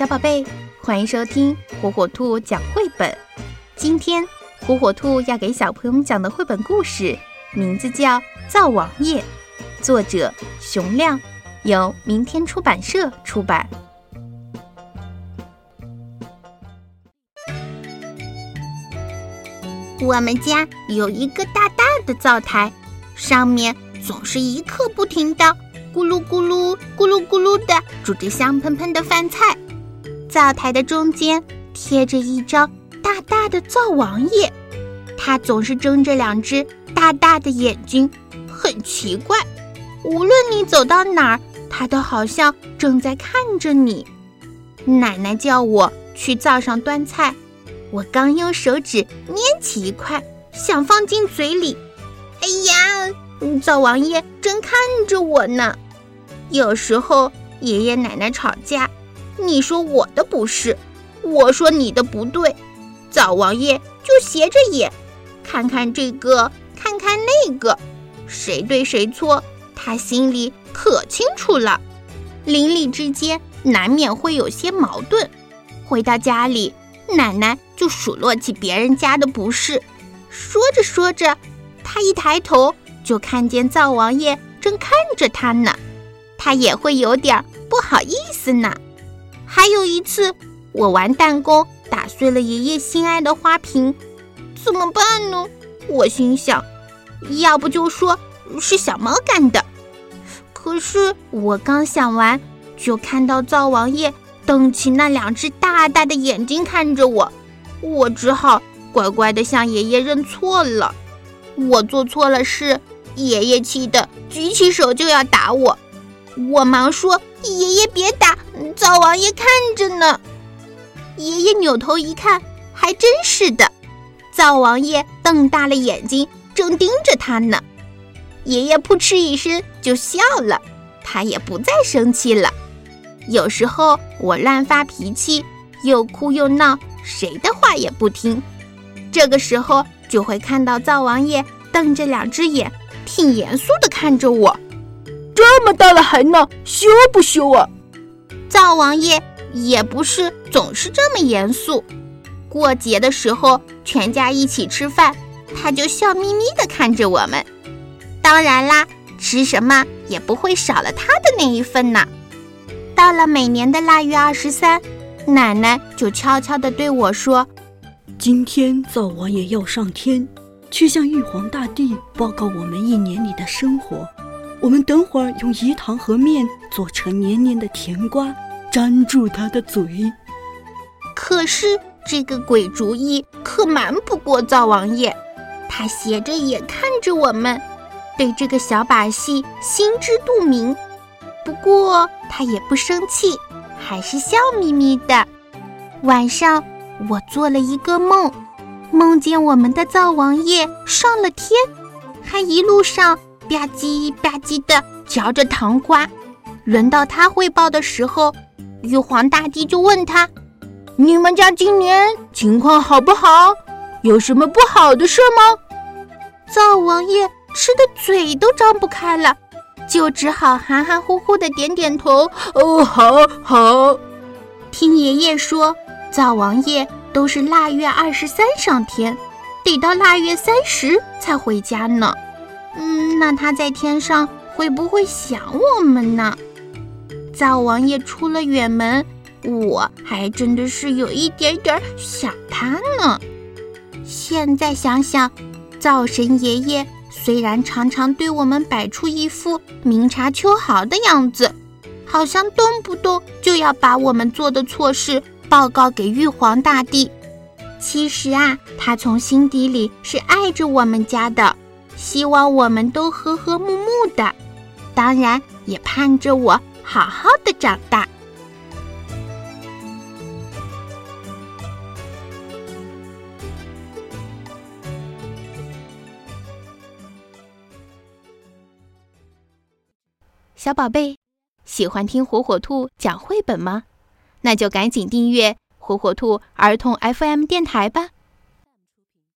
小宝贝，欢迎收听火火兔讲绘本。今天火火兔要给小朋友们讲的绘本故事，名字叫《灶王爷》，作者熊亮，由明天出版社出版。我们家有一个大大的灶台，上面总是一刻不停的咕噜咕噜、咕噜咕噜的煮着香喷喷的饭菜。灶台的中间贴着一张大大的灶王爷，他总是睁着两只大大的眼睛，很奇怪。无论你走到哪儿，他都好像正在看着你。奶奶叫我去灶上端菜。我刚用手指捏起一块，想放进嘴里，哎呀，灶王爷正看着我呢。有时候爷爷奶奶吵架，你说我的不是，我说你的不对，灶王爷就斜着眼，看看这个，看看那个，谁对谁错，他心里可清楚了。邻里之间难免会有些矛盾，回到家里。奶奶就数落起别人家的不是，说着说着，她一抬头就看见灶王爷正看着她呢，她也会有点不好意思呢。还有一次，我玩弹弓打碎了爷爷心爱的花瓶，怎么办呢？我心想，要不就说是小猫干的。可是我刚想完，就看到灶王爷。瞪起那两只大大的眼睛看着我，我只好乖乖地向爷爷认错了。我做错了事，爷爷气得举起手就要打我。我忙说：“爷爷别打，灶王爷看着呢。”爷爷扭头一看，还真是的，灶王爷瞪大了眼睛，正盯着他呢。爷爷扑哧一声就笑了，他也不再生气了。有时候我乱发脾气，又哭又闹，谁的话也不听。这个时候就会看到灶王爷瞪着两只眼，挺严肃的看着我。这么大了还闹，羞不羞啊？灶王爷也不是总是这么严肃。过节的时候，全家一起吃饭，他就笑眯眯的看着我们。当然啦，吃什么也不会少了他的那一份呢。到了每年的腊月二十三，奶奶就悄悄地对我说：“今天灶王爷要上天，去向玉皇大帝报告我们一年里的生活。我们等会儿用饴糖和面做成黏黏的甜瓜，粘住他的嘴。”可是这个鬼主意可瞒不过灶王爷，他斜着眼看着我们，对这个小把戏心知肚明。不过他也不生气，还是笑眯眯的。晚上我做了一个梦，梦见我们的灶王爷上了天，还一路上吧唧吧唧的嚼着糖瓜。轮到他汇报的时候，玉皇大帝就问他：“你们家今年情况好不好？有什么不好的事吗？”灶王爷吃的嘴都张不开了。就只好含含糊糊的点点头。哦，好好。听爷爷说，灶王爷都是腊月二十三上天，得到腊月三十才回家呢。嗯，那他在天上会不会想我们呢？灶王爷出了远门，我还真的是有一点点想他呢。现在想想，灶神爷爷。虽然常常对我们摆出一副明察秋毫的样子，好像动不动就要把我们做的错事报告给玉皇大帝，其实啊，他从心底里是爱着我们家的，希望我们都和和睦睦的，当然也盼着我好好的长大。小宝贝，喜欢听火火兔讲绘本吗？那就赶紧订阅火火兔儿童 FM 电台吧。